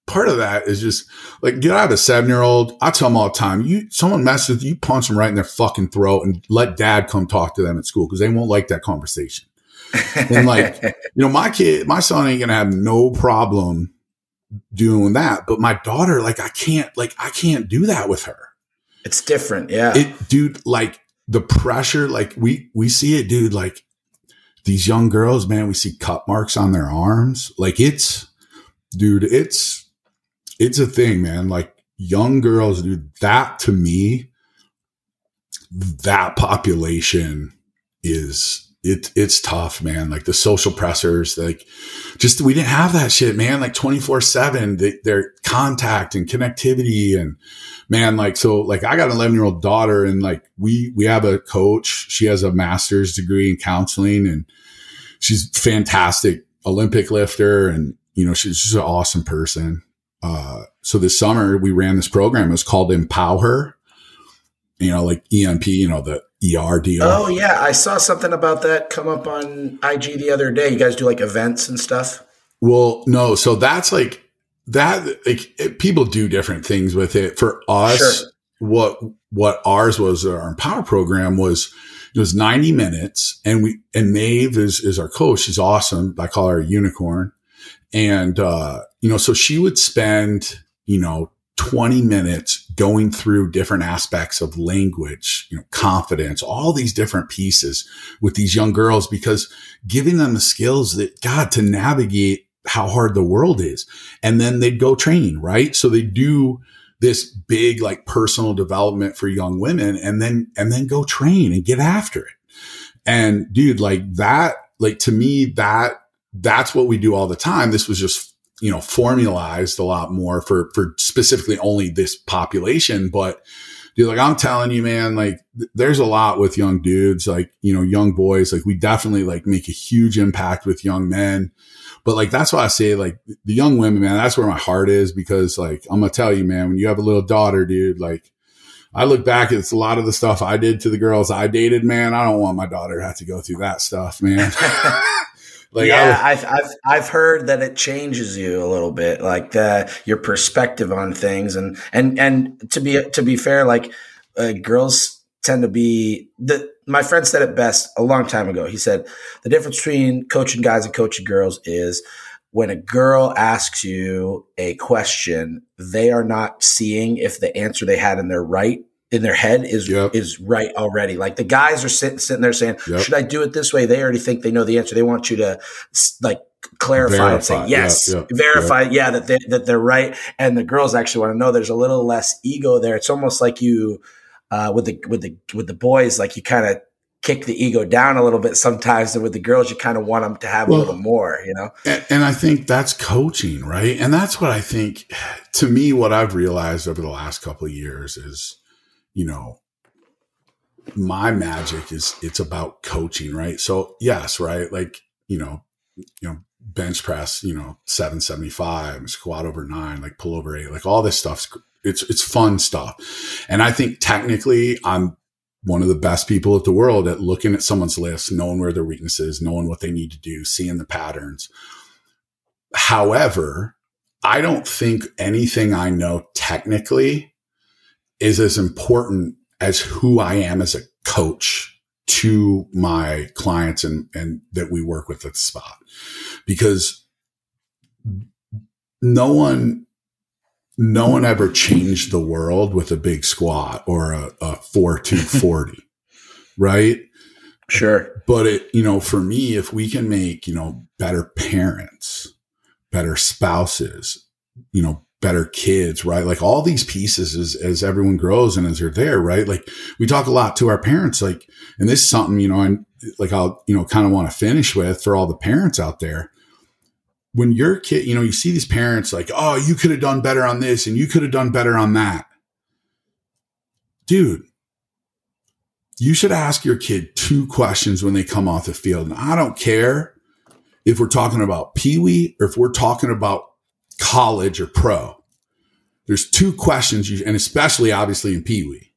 part of that is just like get out of a seven year old. I tell them all the time, you someone messes with you, punch them right in their fucking throat and let dad come talk to them at school because they won't like that conversation. and like, you know, my kid, my son ain't gonna have no problem doing that. But my daughter, like, I can't, like, I can't do that with her. It's different. Yeah. It, dude, like the pressure, like we, we see it, dude, like these young girls, man, we see cut marks on their arms. Like it's, dude, it's, it's a thing, man. Like young girls, dude, that to me, that population is it it's tough, man. Like the social pressures, like just we didn't have that shit, man. Like twenty four seven, their contact and connectivity, and man, like so, like I got an eleven year old daughter, and like we we have a coach. She has a master's degree in counseling, and she's fantastic Olympic lifter, and you know she's just an awesome person. Uh, so this summer we ran this program. It was called Empower. You know, like EMP. You know the ER deal. Oh yeah, I saw something about that come up on IG the other day. You guys do like events and stuff. Well, no, so that's like that. Like it, people do different things with it. For us, sure. what what ours was our Empower program was it was 90 minutes and we and Maeve is is our coach. She's awesome. I call her a unicorn. And uh, you know, so she would spend, you know, 20 minutes going through different aspects of language, you know, confidence, all these different pieces with these young girls because giving them the skills that God to navigate how hard the world is. And then they'd go training, right? So they do this big like personal development for young women and then, and then go train and get after it. And dude, like that, like to me, that, that's what we do all the time. This was just you know, formalized a lot more for, for specifically only this population. But dude, like I'm telling you, man, like th- there's a lot with young dudes, like, you know, young boys, like we definitely like make a huge impact with young men. But like, that's why I say like the young women, man, that's where my heart is because like, I'm going to tell you, man, when you have a little daughter, dude, like, I look back at a lot of the stuff I did to the girls I dated, man. I don't want my daughter to have to go through that stuff, man. Like yeah, I've, I've I've heard that it changes you a little bit, like the, your perspective on things, and and and to be to be fair, like uh, girls tend to be the. My friend said it best a long time ago. He said the difference between coaching guys and coaching girls is when a girl asks you a question, they are not seeing if the answer they had in their right in their head is yep. is right already. Like the guys are sitting sitting there saying, yep. "Should I do it this way?" They already think they know the answer. They want you to like clarify verify. and say yes, yep. verify, yeah, that they, that they're right. And the girls actually want to know. There's a little less ego there. It's almost like you uh, with the with the with the boys, like you kind of kick the ego down a little bit sometimes and with the girls you kind of want them to have well, a little more you know? and, and, i think that's coaching right? And that's what i think to me what i've realized over the last couple of years is you know, my magic is it's about coaching, right? So yes, right, like you know, you know, bench press, you know, seven seventy five, squat over nine, like pull over eight, like all this stuff's it's it's fun stuff, and I think technically I'm one of the best people at the world at looking at someone's list, knowing where their weaknesses, knowing what they need to do, seeing the patterns. However, I don't think anything I know technically is as important as who I am as a coach to my clients and, and that we work with at the spot because no one, no one ever changed the world with a big squat or a, a four two forty, right? Sure. But it, you know, for me, if we can make, you know, better parents, better spouses, you know, better kids, right? Like all these pieces as, as everyone grows and as they're there, right? Like we talk a lot to our parents, like, and this is something, you know, and like I'll, you know, kind of want to finish with for all the parents out there. When your kid, you know, you see these parents like, oh, you could have done better on this and you could have done better on that. Dude, you should ask your kid two questions when they come off the field. And I don't care if we're talking about Pee Wee or if we're talking about college or pro. There's two questions, you, and especially obviously in Pee Wee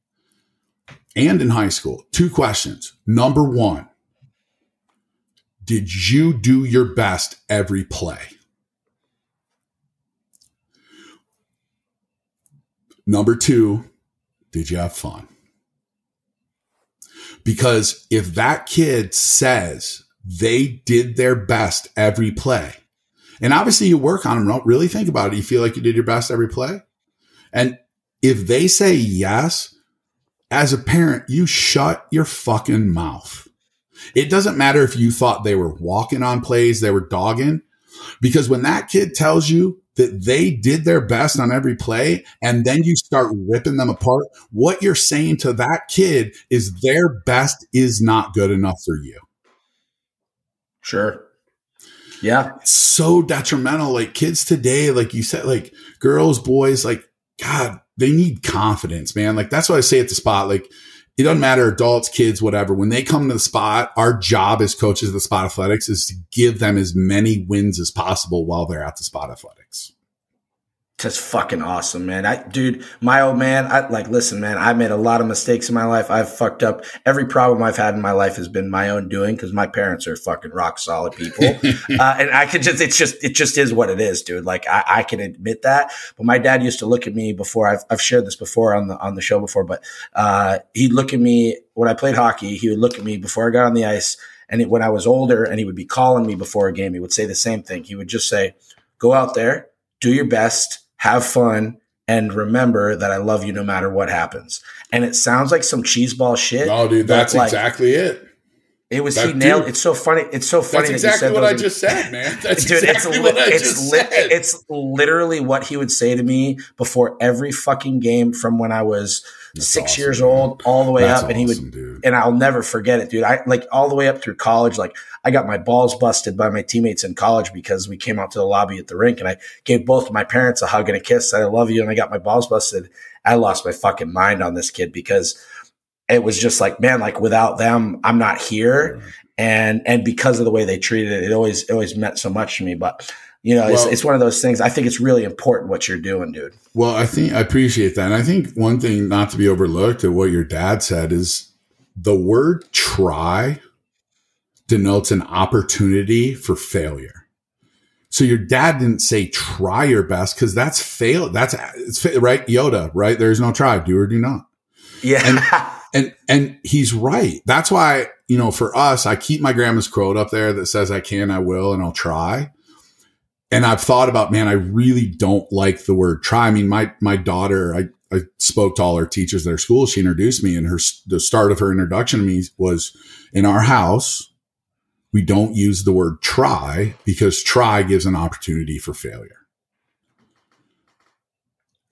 and in high school, two questions. Number one, did you do your best every play? Number two, did you have fun? Because if that kid says they did their best every play, and obviously you work on them, don't really think about it. You feel like you did your best every play. And if they say yes, as a parent, you shut your fucking mouth. It doesn't matter if you thought they were walking on plays, they were dogging, because when that kid tells you that they did their best on every play and then you start ripping them apart, what you're saying to that kid is their best is not good enough for you. Sure. Yeah. It's so detrimental. Like kids today, like you said, like girls, boys, like, God, they need confidence, man. Like that's what I say at the spot. Like it doesn't matter, adults, kids, whatever. When they come to the spot, our job as coaches of the spot athletics is to give them as many wins as possible while they're at the spot athletics just fucking awesome, man. I, dude, my old man, I like, listen, man, I made a lot of mistakes in my life. I've fucked up. Every problem I've had in my life has been my own doing because my parents are fucking rock solid people. uh, and I could just, it's just, it just is what it is, dude. Like, I, I, can admit that. But my dad used to look at me before I've, I've shared this before on the, on the show before, but, uh, he'd look at me when I played hockey. He would look at me before I got on the ice. And it, when I was older and he would be calling me before a game, he would say the same thing. He would just say, go out there, do your best have fun, and remember that I love you no matter what happens. And it sounds like some cheeseball shit. Oh, dude, that's like, exactly it. It was that, he nailed. Dude, it's so funny. It's so funny. That's exactly that what I just said, man. That's dude, exactly it's, what I it's just li- said. It's literally what he would say to me before every fucking game from when I was that's six awesome, years man. old all the way That's up. and he would, dude. and I'll never forget it, dude. I like all the way up through college. Like I got my balls busted by my teammates in college because we came out to the lobby at the rink and I gave both my parents a hug and a kiss. I love you. And I got my balls busted. I lost my fucking mind on this kid because it was just like, man, like without them, I'm not here. And, and because of the way they treated it, it always, it always meant so much to me. But you know, well, it's, it's one of those things. I think it's really important what you're doing, dude. Well, I think I appreciate that. And I think one thing not to be overlooked at what your dad said is the word try denotes an opportunity for failure. So your dad didn't say try your best because that's fail. That's it's right. Yoda, right? There's no try, do or do not. Yeah. And, and, and he's right. That's why, you know, for us, I keep my grandma's quote up there that says, I can, I will, and I'll try and I've thought about, man, I really don't like the word try. I mean, my, my daughter, I, I spoke to all her teachers at her school. She introduced me and her, the start of her introduction to me was in our house. We don't use the word try because try gives an opportunity for failure.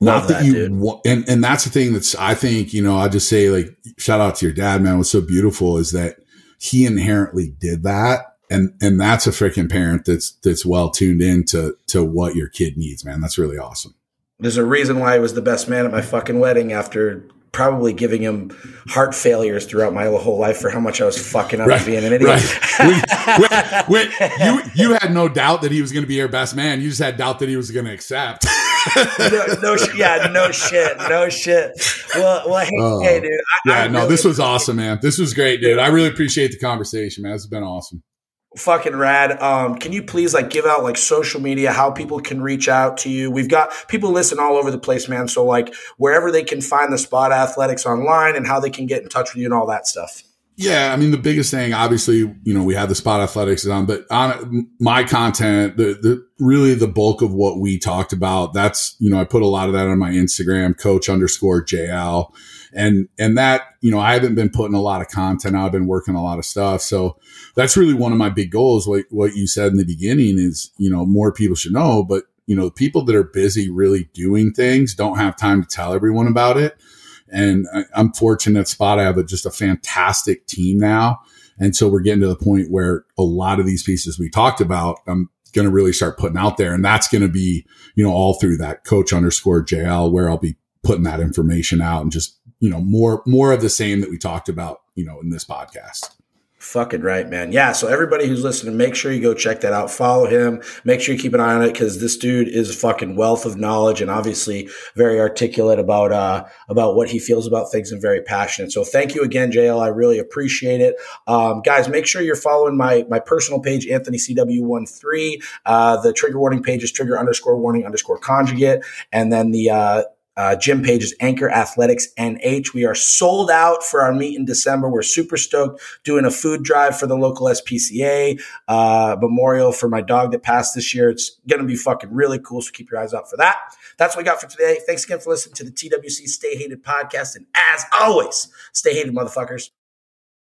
Love Not that, that you, wa- and, and that's the thing that's, I think, you know, I just say like, shout out to your dad, man. What's so beautiful is that he inherently did that and and that's a freaking parent that's that's well tuned in to to what your kid needs, man. That's really awesome. There's a reason why I was the best man at my fucking wedding after probably giving him heart failures throughout my whole life for how much I was fucking up right, being an idiot. Right. when, when, you you had no doubt that he was going to be your best man. You just had doubt that he was going to accept. no, no, yeah, no shit, no shit. Well, well, hey, uh, hey dude. I, yeah, I no, this was awesome, man. This was great, dude. I really appreciate the conversation, man. This has been awesome fucking rad. Um, can you please like give out like social media, how people can reach out to you? We've got people listen all over the place, man. So like wherever they can find the spot athletics online and how they can get in touch with you and all that stuff. Yeah, I mean the biggest thing, obviously, you know, we have the spot athletics on, but on my content, the, the really the bulk of what we talked about, that's you know, I put a lot of that on my Instagram, coach underscore JL and and that you know I haven't been putting a lot of content. I've been working a lot of stuff, so that's really one of my big goals. Like what you said in the beginning is you know more people should know, but you know people that are busy really doing things don't have time to tell everyone about it. And I, am fortunate spot I have a, just a fantastic team now. And so we're getting to the point where a lot of these pieces we talked about, I'm going to really start putting out there. And that's going to be, you know, all through that coach underscore JL where I'll be putting that information out and just you know more more of the same that we talked about you know in this podcast Fucking right, man. Yeah. So everybody who's listening, make sure you go check that out. Follow him. Make sure you keep an eye on it because this dude is a fucking wealth of knowledge and obviously very articulate about uh about what he feels about things and very passionate. So thank you again, JL. I really appreciate it. Um, guys, make sure you're following my my personal page, Anthony CW13. Uh, the trigger warning page is trigger underscore warning underscore conjugate, and then the uh, uh, gym page is Anchor Athletics NH. We are sold out for our meet in December. We're super stoked doing a food drive for the local SPCA uh, memorial for my dog that passed this year. It's going to be fucking really cool. So keep your eyes out for that. That's what we got for today. Thanks again for listening to the TWC Stay Hated podcast. And as always, stay hated, motherfuckers.